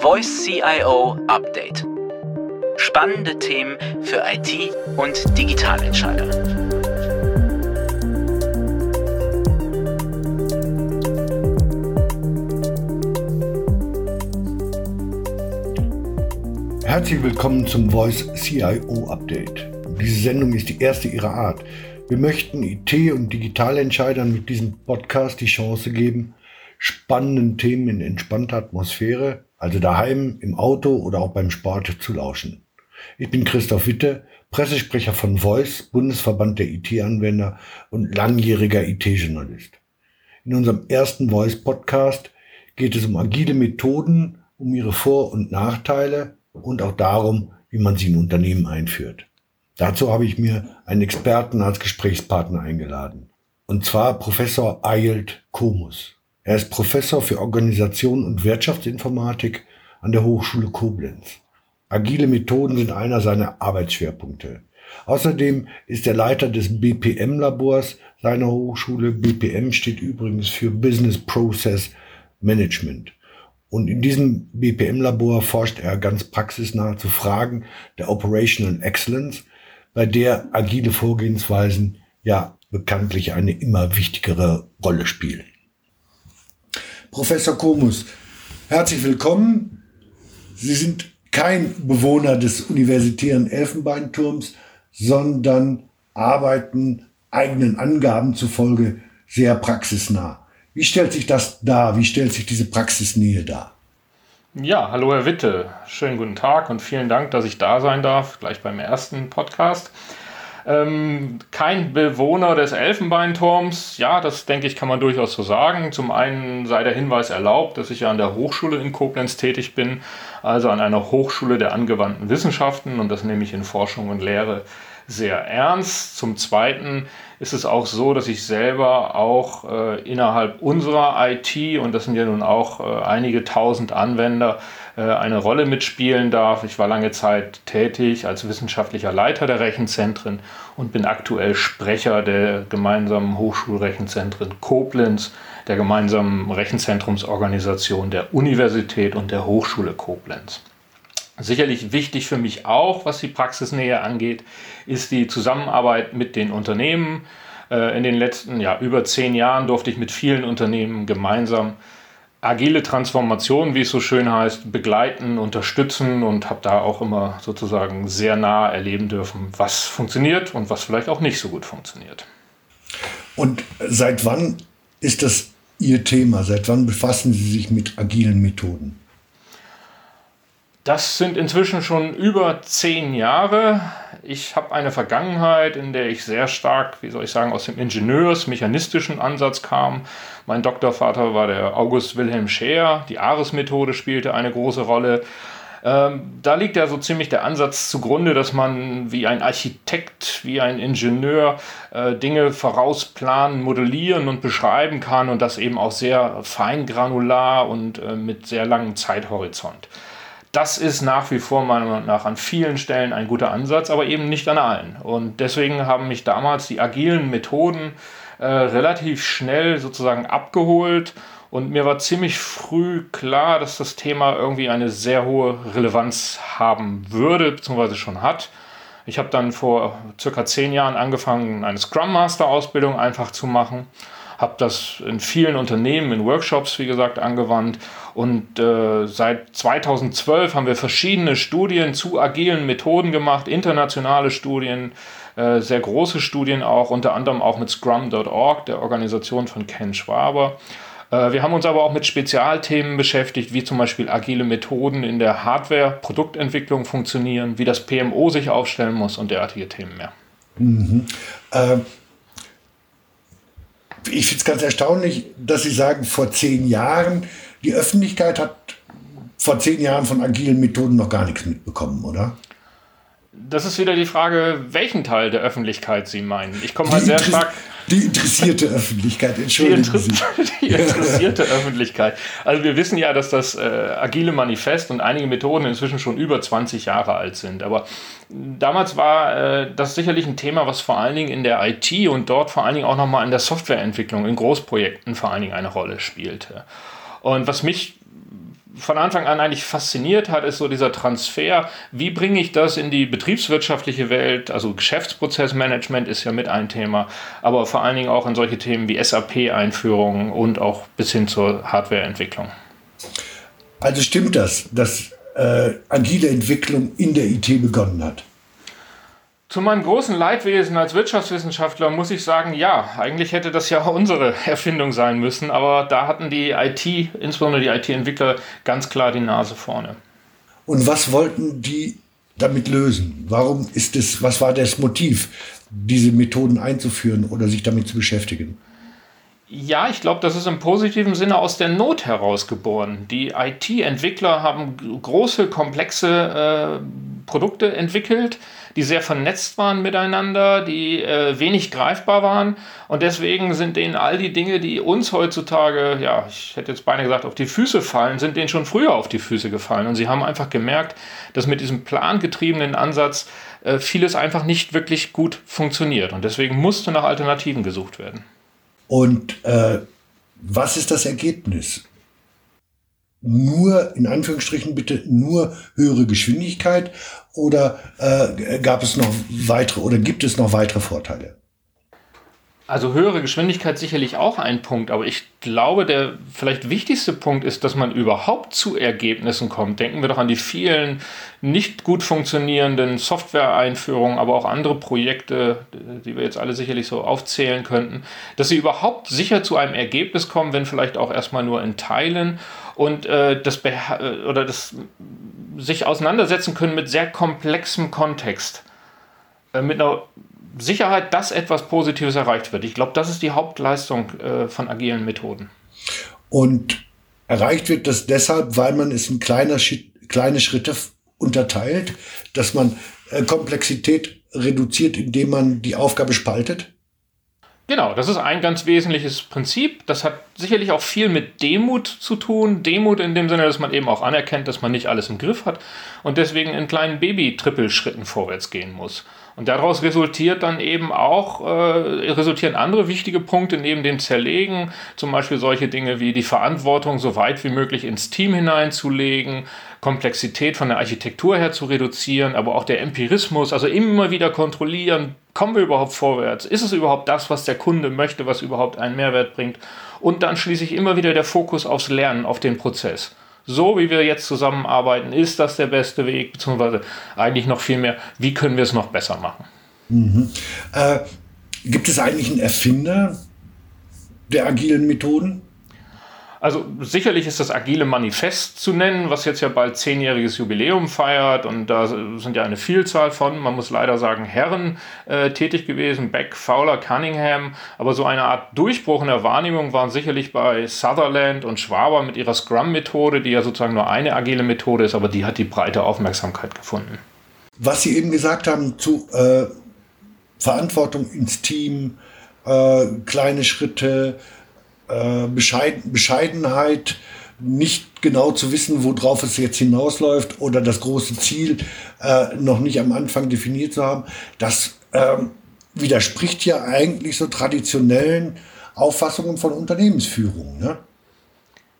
Voice CIO Update. Spannende Themen für IT und Digitalentscheider. Herzlich willkommen zum Voice CIO Update. Diese Sendung ist die erste ihrer Art. Wir möchten IT- und Digitalentscheidern mit diesem Podcast die Chance geben, spannenden Themen in entspannter Atmosphäre, also daheim, im Auto oder auch beim Sport zu lauschen. Ich bin Christoph Witte, Pressesprecher von Voice, Bundesverband der IT-Anwender und langjähriger IT-Journalist. In unserem ersten Voice-Podcast geht es um agile Methoden, um ihre Vor- und Nachteile und auch darum, wie man sie in Unternehmen einführt. Dazu habe ich mir einen Experten als Gesprächspartner eingeladen. Und zwar Professor Eilt Komus. Er ist Professor für Organisation und Wirtschaftsinformatik an der Hochschule Koblenz. Agile Methoden sind einer seiner Arbeitsschwerpunkte. Außerdem ist er Leiter des BPM-Labors seiner Hochschule. BPM steht übrigens für Business Process Management. Und in diesem BPM-Labor forscht er ganz praxisnah zu Fragen der Operational Excellence, bei der agile Vorgehensweisen ja bekanntlich eine immer wichtigere Rolle spielen. Professor Komus, herzlich willkommen. Sie sind kein Bewohner des universitären Elfenbeinturms, sondern arbeiten eigenen Angaben zufolge sehr praxisnah. Wie stellt sich das dar? Wie stellt sich diese Praxisnähe dar? Ja, hallo Herr Witte, schönen guten Tag und vielen Dank, dass ich da sein darf, gleich beim ersten Podcast. Ähm, kein Bewohner des Elfenbeinturms, ja, das denke ich, kann man durchaus so sagen. Zum einen sei der Hinweis erlaubt, dass ich ja an der Hochschule in Koblenz tätig bin, also an einer Hochschule der angewandten Wissenschaften und das nehme ich in Forschung und Lehre sehr ernst. Zum Zweiten ist es auch so, dass ich selber auch äh, innerhalb unserer IT, und das sind ja nun auch äh, einige tausend Anwender, eine Rolle mitspielen darf. Ich war lange Zeit tätig als wissenschaftlicher Leiter der Rechenzentren und bin aktuell Sprecher der gemeinsamen Hochschulrechenzentren Koblenz, der gemeinsamen Rechenzentrumsorganisation der Universität und der Hochschule Koblenz. Sicherlich wichtig für mich auch, was die Praxisnähe angeht, ist die Zusammenarbeit mit den Unternehmen. Äh, in den letzten ja, über zehn Jahren durfte ich mit vielen Unternehmen gemeinsam agile Transformationen, wie es so schön heißt, begleiten, unterstützen und habe da auch immer sozusagen sehr nah erleben dürfen, was funktioniert und was vielleicht auch nicht so gut funktioniert. Und seit wann ist das Ihr Thema? Seit wann befassen Sie sich mit agilen Methoden? Das sind inzwischen schon über zehn Jahre. Ich habe eine Vergangenheit, in der ich sehr stark, wie soll ich sagen, aus dem Ingenieurs-mechanistischen Ansatz kam. Mein Doktorvater war der August Wilhelm Scheer. Die ARES-Methode spielte eine große Rolle. Ähm, da liegt ja so ziemlich der Ansatz zugrunde, dass man wie ein Architekt, wie ein Ingenieur äh, Dinge vorausplanen, modellieren und beschreiben kann und das eben auch sehr feingranular und äh, mit sehr langem Zeithorizont. Das ist nach wie vor meiner Meinung nach an vielen Stellen ein guter Ansatz, aber eben nicht an allen. Und deswegen haben mich damals die agilen Methoden äh, relativ schnell sozusagen abgeholt. Und mir war ziemlich früh klar, dass das Thema irgendwie eine sehr hohe Relevanz haben würde, beziehungsweise schon hat. Ich habe dann vor circa zehn Jahren angefangen, eine Scrum Master Ausbildung einfach zu machen habe das in vielen Unternehmen, in Workshops, wie gesagt, angewandt. Und äh, seit 2012 haben wir verschiedene Studien zu agilen Methoden gemacht, internationale Studien, äh, sehr große Studien auch, unter anderem auch mit Scrum.org, der Organisation von Ken Schwaber. Äh, wir haben uns aber auch mit Spezialthemen beschäftigt, wie zum Beispiel agile Methoden in der Hardware-Produktentwicklung funktionieren, wie das PMO sich aufstellen muss und derartige Themen mehr. Mhm. Äh, ich finde es ganz erstaunlich, dass Sie sagen, vor zehn Jahren, die Öffentlichkeit hat vor zehn Jahren von agilen Methoden noch gar nichts mitbekommen, oder? Das ist wieder die Frage, welchen Teil der Öffentlichkeit Sie meinen. Ich komme halt sehr stark. Die interessierte Öffentlichkeit, entschuldigen die Sie. Die interessierte Öffentlichkeit. Also wir wissen ja, dass das äh, agile Manifest und einige Methoden inzwischen schon über 20 Jahre alt sind. Aber damals war äh, das sicherlich ein Thema, was vor allen Dingen in der IT und dort vor allen Dingen auch nochmal in der Softwareentwicklung, in Großprojekten vor allen Dingen eine Rolle spielte. Und was mich von Anfang an eigentlich fasziniert hat, ist so dieser Transfer. Wie bringe ich das in die betriebswirtschaftliche Welt? Also Geschäftsprozessmanagement ist ja mit ein Thema, aber vor allen Dingen auch in solche Themen wie SAP-Einführungen und auch bis hin zur Hardwareentwicklung. Also stimmt das, dass äh, agile Entwicklung in der IT begonnen hat? Zu meinem großen Leidwesen als Wirtschaftswissenschaftler muss ich sagen, ja, eigentlich hätte das ja unsere Erfindung sein müssen, aber da hatten die IT, insbesondere die IT-Entwickler, ganz klar die Nase vorne. Und was wollten die damit lösen? Warum ist es, was war das Motiv, diese Methoden einzuführen oder sich damit zu beschäftigen? Ja, ich glaube, das ist im positiven Sinne aus der Not herausgeboren. Die IT-Entwickler haben große, komplexe äh, Produkte entwickelt, die sehr vernetzt waren miteinander, die äh, wenig greifbar waren. Und deswegen sind denen all die Dinge, die uns heutzutage, ja, ich hätte jetzt beinahe gesagt, auf die Füße fallen, sind denen schon früher auf die Füße gefallen. Und sie haben einfach gemerkt, dass mit diesem plangetriebenen Ansatz äh, vieles einfach nicht wirklich gut funktioniert. Und deswegen musste nach Alternativen gesucht werden. Und äh, was ist das Ergebnis? Nur, in Anführungsstrichen bitte, nur höhere Geschwindigkeit oder äh, gab es noch weitere oder gibt es noch weitere Vorteile? Also höhere Geschwindigkeit sicherlich auch ein Punkt, aber ich glaube, der vielleicht wichtigste Punkt ist, dass man überhaupt zu Ergebnissen kommt. Denken wir doch an die vielen nicht gut funktionierenden Software-Einführungen, aber auch andere Projekte, die wir jetzt alle sicherlich so aufzählen könnten, dass sie überhaupt sicher zu einem Ergebnis kommen, wenn vielleicht auch erstmal nur in Teilen und äh, das oder das sich auseinandersetzen können mit sehr komplexem Kontext, äh, mit einer Sicherheit, dass etwas Positives erreicht wird. Ich glaube, das ist die Hauptleistung äh, von agilen Methoden. Und erreicht wird das deshalb, weil man es in kleiner, kleine Schritte unterteilt, dass man äh, Komplexität reduziert, indem man die Aufgabe spaltet? Genau, das ist ein ganz wesentliches Prinzip. Das hat sicherlich auch viel mit Demut zu tun. Demut in dem Sinne, dass man eben auch anerkennt, dass man nicht alles im Griff hat und deswegen in kleinen Baby-Trippelschritten vorwärts gehen muss. Und daraus resultiert dann eben auch, äh, resultieren andere wichtige Punkte neben dem Zerlegen, zum Beispiel solche Dinge wie die Verantwortung so weit wie möglich ins Team hineinzulegen, Komplexität von der Architektur her zu reduzieren, aber auch der Empirismus, also immer wieder kontrollieren, kommen wir überhaupt vorwärts? Ist es überhaupt das, was der Kunde möchte, was überhaupt einen Mehrwert bringt? Und dann schließlich immer wieder der Fokus aufs Lernen, auf den Prozess so wie wir jetzt zusammenarbeiten, ist das der beste Weg, beziehungsweise eigentlich noch viel mehr, wie können wir es noch besser machen. Mhm. Äh, gibt es eigentlich einen Erfinder der agilen Methoden? Also sicherlich ist das Agile Manifest zu nennen, was jetzt ja bald zehnjähriges Jubiläum feiert. Und da sind ja eine Vielzahl von, man muss leider sagen, Herren äh, tätig gewesen, Beck, Fowler, Cunningham, aber so eine Art Durchbruch in der Wahrnehmung waren sicherlich bei Sutherland und Schwaber mit ihrer Scrum-Methode, die ja sozusagen nur eine agile Methode ist, aber die hat die breite Aufmerksamkeit gefunden. Was Sie eben gesagt haben zu äh, Verantwortung ins Team, äh, kleine Schritte, äh, Bescheid Bescheidenheit, nicht genau zu wissen, worauf es jetzt hinausläuft oder das große Ziel äh, noch nicht am Anfang definiert zu haben, das ähm, widerspricht ja eigentlich so traditionellen Auffassungen von Unternehmensführung. Ne?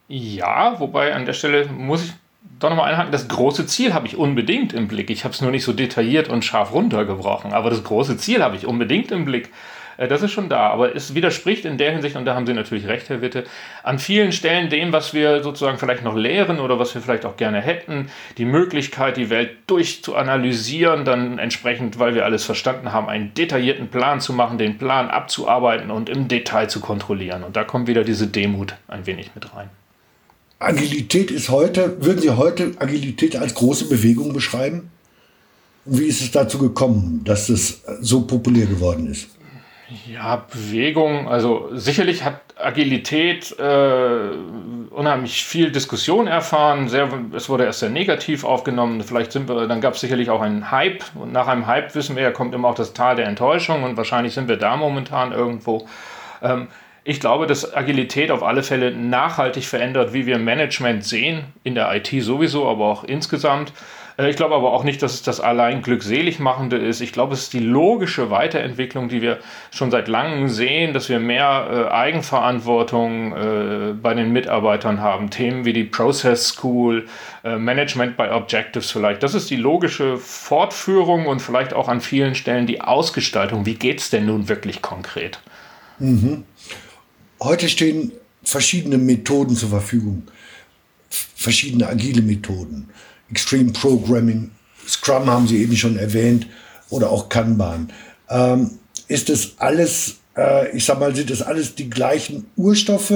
Ja, wobei an der Stelle muss ich doch nochmal einhaken, das große Ziel habe ich unbedingt im Blick. Ich habe es nur nicht so detailliert und scharf runtergebrochen, aber das große Ziel habe ich unbedingt im Blick. Äh, das ist schon da, aber es widerspricht in der Hinsicht, und da haben Sie natürlich recht, Herr Witte, an vielen Stellen dem, was wir sozusagen vielleicht noch lehren oder was wir vielleicht auch gerne hätten, die Möglichkeit, die Welt durchzuanalysieren, dann entsprechend, weil wir alles verstanden haben, einen detaillierten Plan zu machen, den Plan abzuarbeiten und im Detail zu kontrollieren. Und da kommt wieder diese Demut ein wenig mit rein. Agilität ist heute, würden Sie heute Agilität als große Bewegung beschreiben? wie ist es dazu gekommen, dass es so populär geworden ist? Ja, Bewegung, also sicherlich hat Agilität äh, unheimlich viel Diskussion erfahren. Sehr, es wurde erst sehr negativ aufgenommen. Vielleicht sind wir, dann gab es sicherlich auch einen Hype. Und nach einem Hype wissen wir kommt immer auch das Tal der Enttäuschung und wahrscheinlich sind wir da momentan irgendwo. Ähm, ich glaube, dass Agilität auf alle Fälle nachhaltig verändert, wie wir Management sehen, in der IT sowieso, aber auch insgesamt. Äh, ich glaube aber auch nicht, dass es das allein glückselig machende ist. Ich glaube, es ist die logische Weiterentwicklung, die wir schon seit langem sehen, dass wir mehr äh, Eigenverantwortung äh, bei den Mitarbeitern haben. Themen wie die Process School, äh, Management by Objectives vielleicht. Das ist die logische Fortführung und vielleicht auch an vielen Stellen die Ausgestaltung. Wie geht es denn nun wirklich konkret? Mhm. Heute stehen verschiedene Methoden zur Verfügung, verschiedene agile Methoden. Extreme Programming, Scrum haben Sie eben schon erwähnt, oder auch Kanban. Ähm, ist das alles, äh, ich sag mal, sind das alles die gleichen Urstoffe?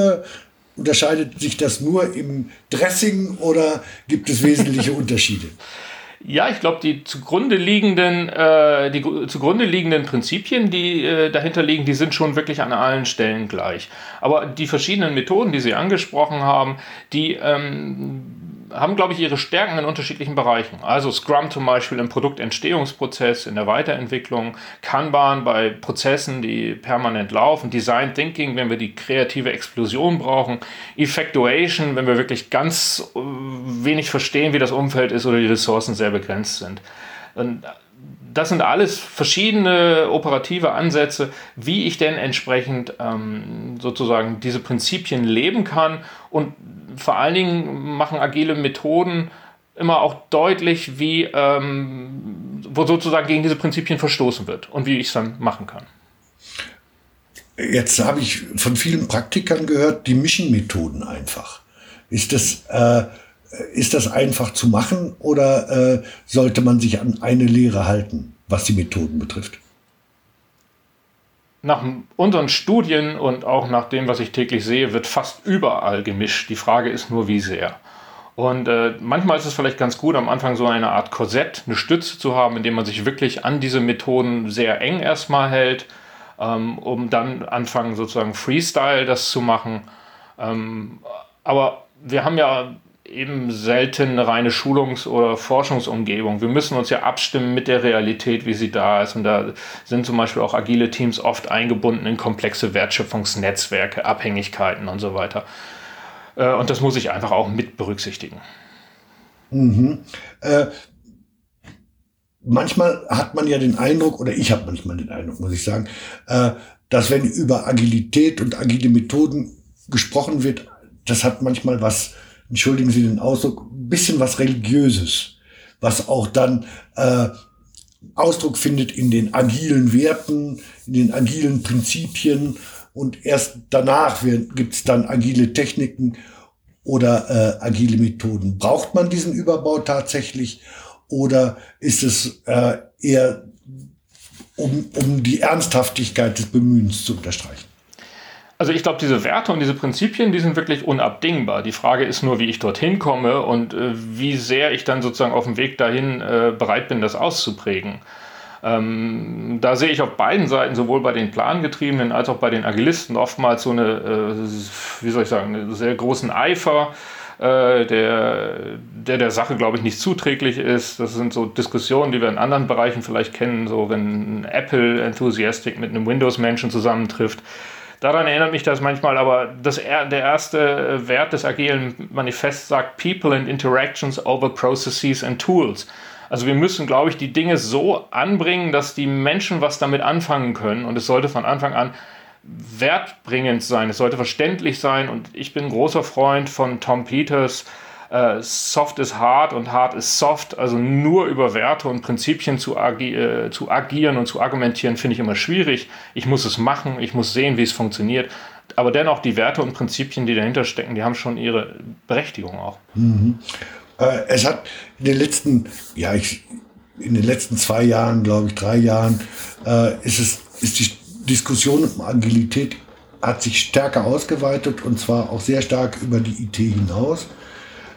Unterscheidet sich das nur im Dressing oder gibt es wesentliche Unterschiede? Ja, ich glaube, die zugrunde liegenden, äh, die zugrunde liegenden Prinzipien, die äh, dahinter liegen, die sind schon wirklich an allen Stellen gleich. Aber die verschiedenen Methoden, die Sie angesprochen haben, die ähm, haben, glaube ich, ihre Stärken in unterschiedlichen Bereichen. Also Scrum zum Beispiel im Produktentstehungsprozess, in der Weiterentwicklung, Kanban bei Prozessen, die permanent laufen, Design Thinking, wenn wir die kreative Explosion brauchen, Effectuation, wenn wir wirklich ganz äh, wenig verstehen, wie das Umfeld ist oder die Ressourcen sehr begrenzt sind. Und das sind alles verschiedene operative Ansätze, wie ich denn entsprechend ähm, sozusagen diese Prinzipien leben kann. Und vor allen Dingen machen agile Methoden immer auch deutlich, wie ähm, wo sozusagen gegen diese Prinzipien verstoßen wird und wie ich es dann machen kann. Jetzt habe ich von vielen Praktikern gehört, die mischen Methoden einfach. Ist das äh, ist das einfach zu machen oder äh, sollte man sich an eine Lehre halten, was die Methoden betrifft? Nach unseren Studien und auch nach dem, was ich täglich sehe, wird fast überall gemischt. Die Frage ist nur, wie sehr. Und äh, manchmal ist es vielleicht ganz gut, am Anfang so eine Art Korsett, eine Stütze zu haben, indem man sich wirklich an diese Methoden sehr eng erstmal hält, ähm, um dann anfangen, sozusagen Freestyle das zu machen. Ähm, aber wir haben ja eben selten eine reine Schulungs- oder Forschungsumgebung. Wir müssen uns ja abstimmen mit der Realität, wie sie da ist. Und da sind zum Beispiel auch agile Teams oft eingebunden in komplexe Wertschöpfungsnetzwerke, Abhängigkeiten und so weiter. Äh, und das muss ich einfach auch mit berücksichtigen. Mhm. Äh, manchmal hat man ja den Eindruck, oder ich habe manchmal den Eindruck, muss ich sagen, äh, dass wenn über Agilität und agile Methoden gesprochen wird, das hat manchmal was entschuldigen Sie den Ausdruck, ein bisschen was Religiöses, was auch dann äh, Ausdruck findet in den agilen Werten, in den agilen Prinzipien und erst danach gibt es dann agile Techniken oder äh, agile Methoden. Braucht man diesen Überbau tatsächlich oder ist es äh, eher, um, um die Ernsthaftigkeit des Bemühens zu unterstreichen? Also ich glaube, diese Werte und diese Prinzipien, die sind wirklich unabdingbar. Die Frage ist nur, wie ich dorthin komme und äh, wie sehr ich dann sozusagen auf dem Weg dahin äh, bereit bin, das auszuprägen. Ähm, da sehe ich auf beiden Seiten, sowohl bei den Plangetriebenen als auch bei den Agilisten, oftmals so eine, äh, wie soll ich sagen, einen sehr großen Eifer, äh, der, der der Sache, glaube ich, nicht zuträglich ist. Das sind so Diskussionen, die wir in anderen Bereichen vielleicht kennen, so wenn ein Apple-Enthusiastic mit einem Windows-Menschen zusammentrifft Daran erinnert mich das manchmal, aber das, der erste Wert des agilen Manifests sagt People and Interactions over Processes and Tools. Also wir müssen, glaube ich, die Dinge so anbringen, dass die Menschen was damit anfangen können und es sollte von Anfang an wertbringend sein, es sollte verständlich sein und ich bin großer Freund von Tom Peters äh, soft ist hart und hart ist soft. Also nur über Werte und Prinzipien zu, agi äh, zu agieren und zu argumentieren, finde ich immer schwierig. Ich muss es machen, ich muss sehen, wie es funktioniert. Aber dennoch, die Werte und Prinzipien, die dahinter stecken, die haben schon ihre Berechtigung auch. Mhm. Äh, es hat in den letzten, ja, ich, in den letzten zwei Jahren, glaube ich, drei Jahren, äh, ist es, ist die Diskussion um Agilität hat sich stärker ausgeweitet und zwar auch sehr stark über die IT hinaus.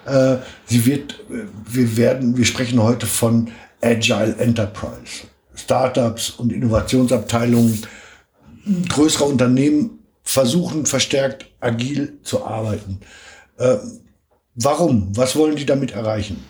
Äh, sie wird, wir werden, wir sprechen heute von Agile Enterprise. Startups und Innovationsabteilungen größerer Unternehmen versuchen verstärkt agil zu arbeiten. Äh, warum? Was wollen die damit erreichen?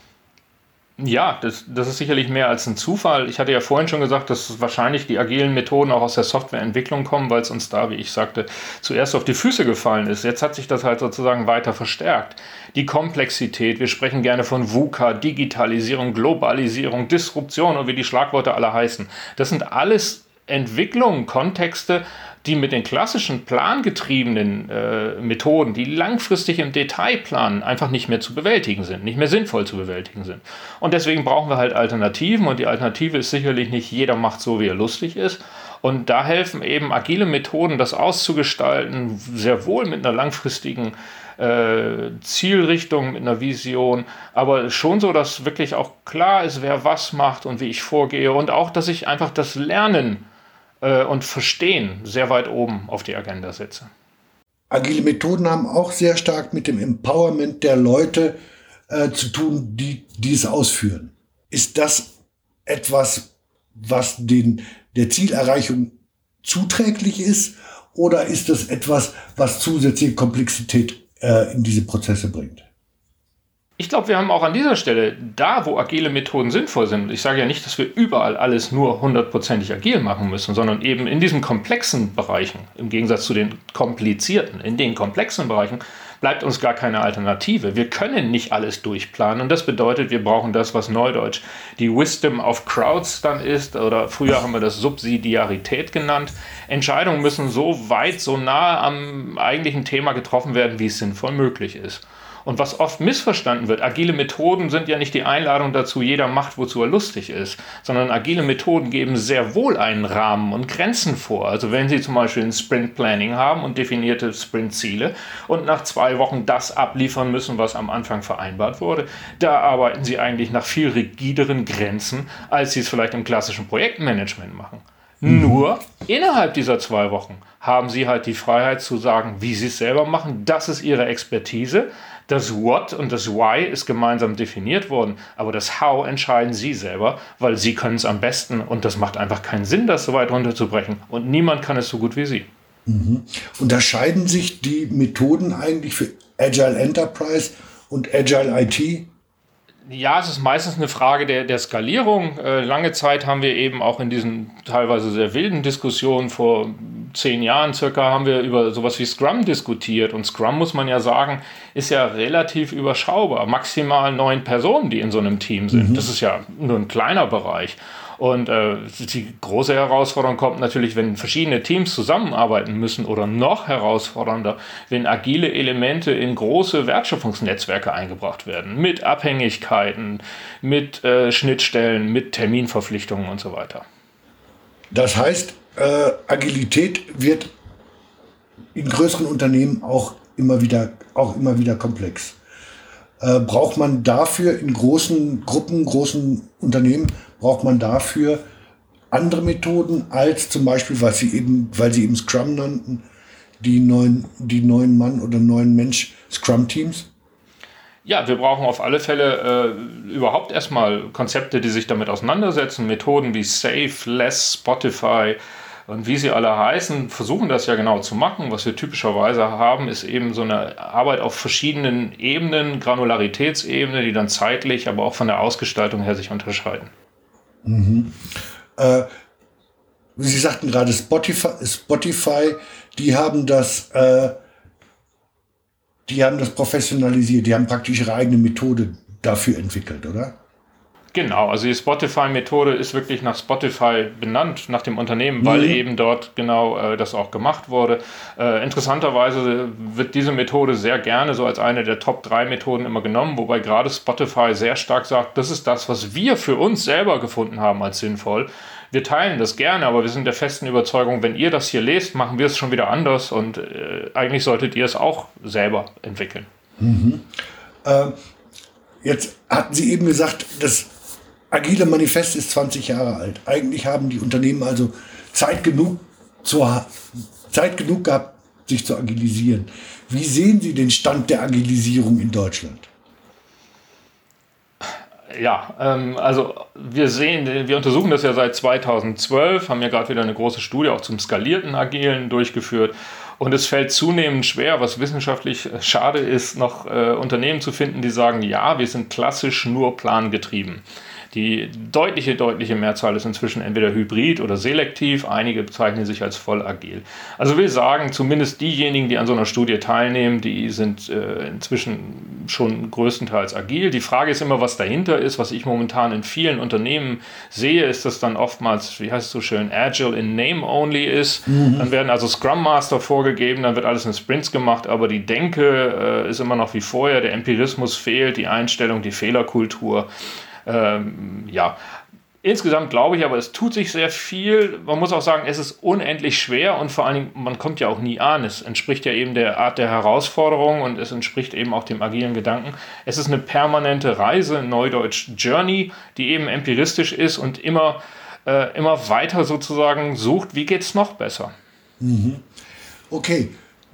Ja, das, das ist sicherlich mehr als ein Zufall. Ich hatte ja vorhin schon gesagt, dass wahrscheinlich die agilen Methoden auch aus der Softwareentwicklung kommen, weil es uns da, wie ich sagte, zuerst auf die Füße gefallen ist. Jetzt hat sich das halt sozusagen weiter verstärkt. Die Komplexität, wir sprechen gerne von VUCA, Digitalisierung, Globalisierung, Disruption und wie die Schlagworte alle heißen. Das sind alles Entwicklungen, Kontexte, die mit den klassischen plangetriebenen äh, Methoden, die langfristig im Detail planen, einfach nicht mehr zu bewältigen sind, nicht mehr sinnvoll zu bewältigen sind. Und deswegen brauchen wir halt Alternativen und die Alternative ist sicherlich nicht, jeder macht so, wie er lustig ist. Und da helfen eben agile Methoden, das auszugestalten, sehr wohl mit einer langfristigen äh, Zielrichtung, mit einer Vision, aber schon so, dass wirklich auch klar ist, wer was macht und wie ich vorgehe und auch, dass ich einfach das Lernen äh, und Verstehen sehr weit oben auf die Agenda setze. Agile Methoden haben auch sehr stark mit dem Empowerment der Leute äh, zu tun, die dies ausführen. Ist das etwas, was den, der Zielerreichung zuträglich ist? Oder ist das etwas, was zusätzliche Komplexität äh, in diese Prozesse bringt? Ich glaube, wir haben auch an dieser Stelle, da wo agile Methoden sinnvoll sind, ich sage ja nicht, dass wir überall alles nur hundertprozentig agil machen müssen, sondern eben in diesen komplexen Bereichen, im Gegensatz zu den komplizierten, in den komplexen Bereichen bleibt uns gar keine Alternative. Wir können nicht alles durchplanen und das bedeutet, wir brauchen das, was neudeutsch die Wisdom of Crowds dann ist oder früher haben wir das Subsidiarität genannt. Entscheidungen müssen so weit, so nah am eigentlichen Thema getroffen werden, wie es sinnvoll möglich ist. Und was oft missverstanden wird, agile Methoden sind ja nicht die Einladung dazu, jeder macht, wozu er lustig ist, sondern agile Methoden geben sehr wohl einen Rahmen und Grenzen vor. Also wenn Sie zum Beispiel ein Sprint Planning haben und definierte Sprintziele und nach zwei Wochen das abliefern müssen, was am Anfang vereinbart wurde, da arbeiten Sie eigentlich nach viel rigideren Grenzen, als Sie es vielleicht im klassischen Projektmanagement machen. Mhm. Nur innerhalb dieser zwei Wochen haben Sie halt die Freiheit zu sagen, wie Sie es selber machen. Das ist Ihre Expertise. Das What und das Why ist gemeinsam definiert worden, aber das How entscheiden Sie selber, weil Sie können es am besten und das macht einfach keinen Sinn, das so weit runterzubrechen. Und niemand kann es so gut wie Sie. Mhm. Unterscheiden sich die Methoden eigentlich für Agile Enterprise und Agile IT? Ja, es ist meistens eine Frage der, der Skalierung. Äh, lange Zeit haben wir eben auch in diesen teilweise sehr wilden Diskussionen vor zehn Jahren circa haben wir über sowas wie Scrum diskutiert. Und Scrum, muss man ja sagen, ist ja relativ überschaubar. Maximal neun Personen, die in so einem Team sind. Mhm. Das ist ja nur ein kleiner Bereich. Und äh, die große Herausforderung kommt natürlich, wenn verschiedene Teams zusammenarbeiten müssen oder noch herausfordernder, wenn agile Elemente in große Wertschöpfungsnetzwerke eingebracht werden, mit Abhängigkeiten, mit äh, Schnittstellen, mit Terminverpflichtungen und so weiter. Das heißt, äh, Agilität wird in größeren Unternehmen auch immer wieder, auch immer wieder komplex. Äh, braucht man dafür in großen Gruppen, großen Unternehmen, braucht man dafür andere Methoden als zum Beispiel, was sie eben, weil sie eben Scrum nannten, die neuen, die neuen Mann oder neuen Mensch Scrum-Teams? Ja, wir brauchen auf alle Fälle äh, überhaupt erstmal Konzepte, die sich damit auseinandersetzen. Methoden wie Safe, Less, Spotify, und wie sie alle heißen, versuchen das ja genau zu machen. Was wir typischerweise haben, ist eben so eine Arbeit auf verschiedenen Ebenen, Granularitätsebene, die dann zeitlich, aber auch von der Ausgestaltung her sich unterscheiden. Mhm. Äh, Sie sagten gerade Spotify, Spotify, die haben das, äh, die haben das professionalisiert, die haben praktisch ihre eigene Methode dafür entwickelt, oder? Genau, also die Spotify-Methode ist wirklich nach Spotify benannt, nach dem Unternehmen, weil mhm. eben dort genau äh, das auch gemacht wurde. Äh, interessanterweise wird diese Methode sehr gerne so als eine der Top 3 Methoden immer genommen, wobei gerade Spotify sehr stark sagt, das ist das, was wir für uns selber gefunden haben als sinnvoll. Wir teilen das gerne, aber wir sind der festen Überzeugung, wenn ihr das hier lest, machen wir es schon wieder anders und äh, eigentlich solltet ihr es auch selber entwickeln. Mhm. Äh, jetzt hatten Sie eben gesagt, dass agile Manifest ist 20 Jahre alt. Eigentlich haben die Unternehmen also Zeit genug, zur, Zeit genug gehabt, sich zu agilisieren. Wie sehen Sie den Stand der Agilisierung in Deutschland? Ja, ähm, also wir sehen, wir untersuchen das ja seit 2012, haben ja gerade wieder eine große Studie auch zum skalierten Agilen durchgeführt Und es fällt zunehmend schwer, was wissenschaftlich äh, schade ist, noch äh, Unternehmen zu finden, die sagen, ja, wir sind klassisch nur plangetrieben. Die deutliche, deutliche Mehrzahl ist inzwischen entweder hybrid oder selektiv. Einige bezeichnen sich als voll agil. Also will sagen, zumindest diejenigen, die an so einer Studie teilnehmen, die sind äh, inzwischen schon größtenteils agil. Die Frage ist immer, was dahinter ist. Was ich momentan in vielen Unternehmen sehe, ist, dass dann oftmals, wie heißt es so schön, agile in name only ist. Mhm. Dann werden also Scrum Master vorgegeben, dann wird alles in Sprints gemacht, aber die Denke äh, ist immer noch wie vorher. Der Empirismus fehlt, die Einstellung, die Fehlerkultur. Ähm, ja, Insgesamt glaube ich aber, es tut sich sehr viel. Man muss auch sagen, es ist unendlich schwer und vor allen Dingen, man kommt ja auch nie an. Es entspricht ja eben der Art der Herausforderung und es entspricht eben auch dem agilen Gedanken. Es ist eine permanente Reise, Neudeutsch Journey, die eben empiristisch ist und immer, äh, immer weiter sozusagen sucht, wie geht es noch besser. Mhm. Okay.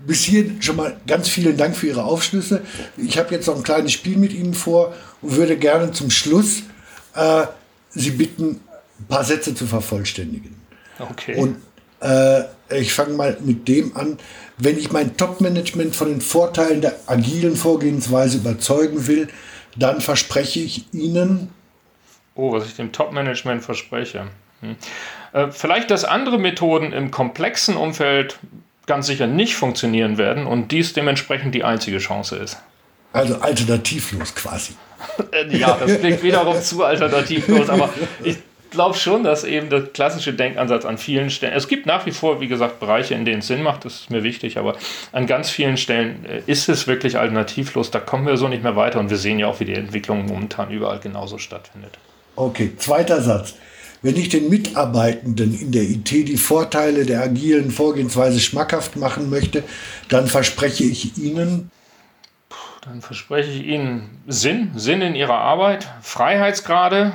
Bis hier schon mal ganz vielen Dank für Ihre Aufschlüsse. Ich habe jetzt noch ein kleines Spiel mit Ihnen vor und würde gerne zum Schluss äh, Sie bitten, ein paar Sätze zu vervollständigen. Okay. Und äh, ich fange mal mit dem an. Wenn ich mein Top-Management von den Vorteilen der agilen Vorgehensweise überzeugen will, dann verspreche ich Ihnen. Oh, was ich dem Top-Management verspreche. Hm. Äh, vielleicht, dass andere Methoden im komplexen Umfeld ganz sicher nicht funktionieren werden und dies dementsprechend die einzige Chance ist. Also alternativlos quasi. ja, das klingt wiederum zu alternativlos, aber ich glaube schon, dass eben der klassische Denkansatz an vielen Stellen, es gibt nach wie vor, wie gesagt, Bereiche, in denen es Sinn macht, das ist mir wichtig, aber an ganz vielen Stellen äh, ist es wirklich alternativlos, da kommen wir so nicht mehr weiter und wir sehen ja auch, wie die Entwicklung momentan überall genauso stattfindet. Okay, zweiter Satz. Wenn ich den Mitarbeitenden in der IT die Vorteile der agilen Vorgehensweise schmackhaft machen möchte, dann verspreche ich ihnen, dann verspreche ich Ihnen Sinn, Sinn in Ihrer Arbeit, Freiheitsgrade,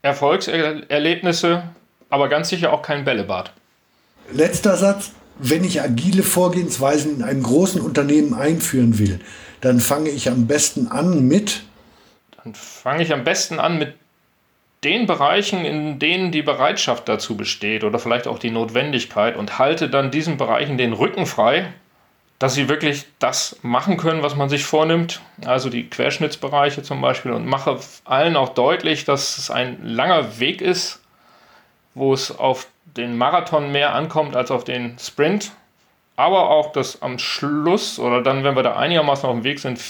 Erfolgserlebnisse, aber ganz sicher auch kein Bällebad. Letzter Satz. Wenn ich agile Vorgehensweisen in einem großen Unternehmen einführen will, dann fange ich am besten an mit. Dann fange ich am besten an mit den Bereichen, in denen die Bereitschaft dazu besteht oder vielleicht auch die Notwendigkeit und halte dann diesen Bereichen den Rücken frei, dass sie wirklich das machen können, was man sich vornimmt, also die Querschnittsbereiche zum Beispiel, und mache allen auch deutlich, dass es ein langer Weg ist, wo es auf den Marathon mehr ankommt als auf den Sprint, aber auch, dass am Schluss oder dann, wenn wir da einigermaßen auf dem Weg sind,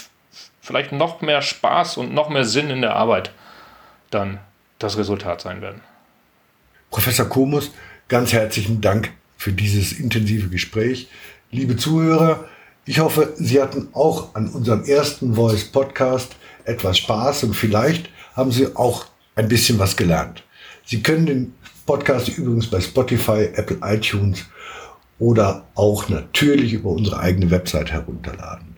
vielleicht noch mehr Spaß und noch mehr Sinn in der Arbeit dann das Resultat sein werden. Professor Komus, ganz herzlichen Dank für dieses intensive Gespräch. Liebe Zuhörer, ich hoffe, Sie hatten auch an unserem ersten Voice Podcast etwas Spaß und vielleicht haben Sie auch ein bisschen was gelernt. Sie können den Podcast übrigens bei Spotify, Apple iTunes oder auch natürlich über unsere eigene Website herunterladen.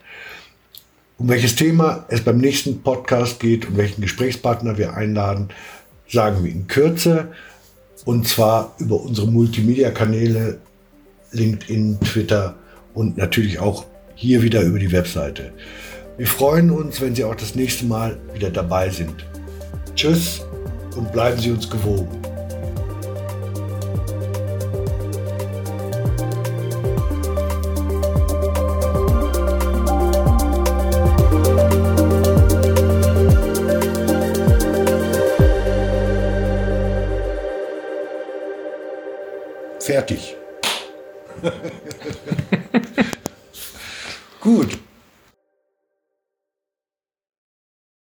Um welches Thema es beim nächsten Podcast geht und welchen Gesprächspartner wir einladen, sagen wir in Kürze. Und zwar über unsere Multimedia-Kanäle LinkedIn, Twitter und natürlich auch hier wieder über die Webseite. Wir freuen uns, wenn Sie auch das nächste Mal wieder dabei sind. Tschüss und bleiben Sie uns gewogen.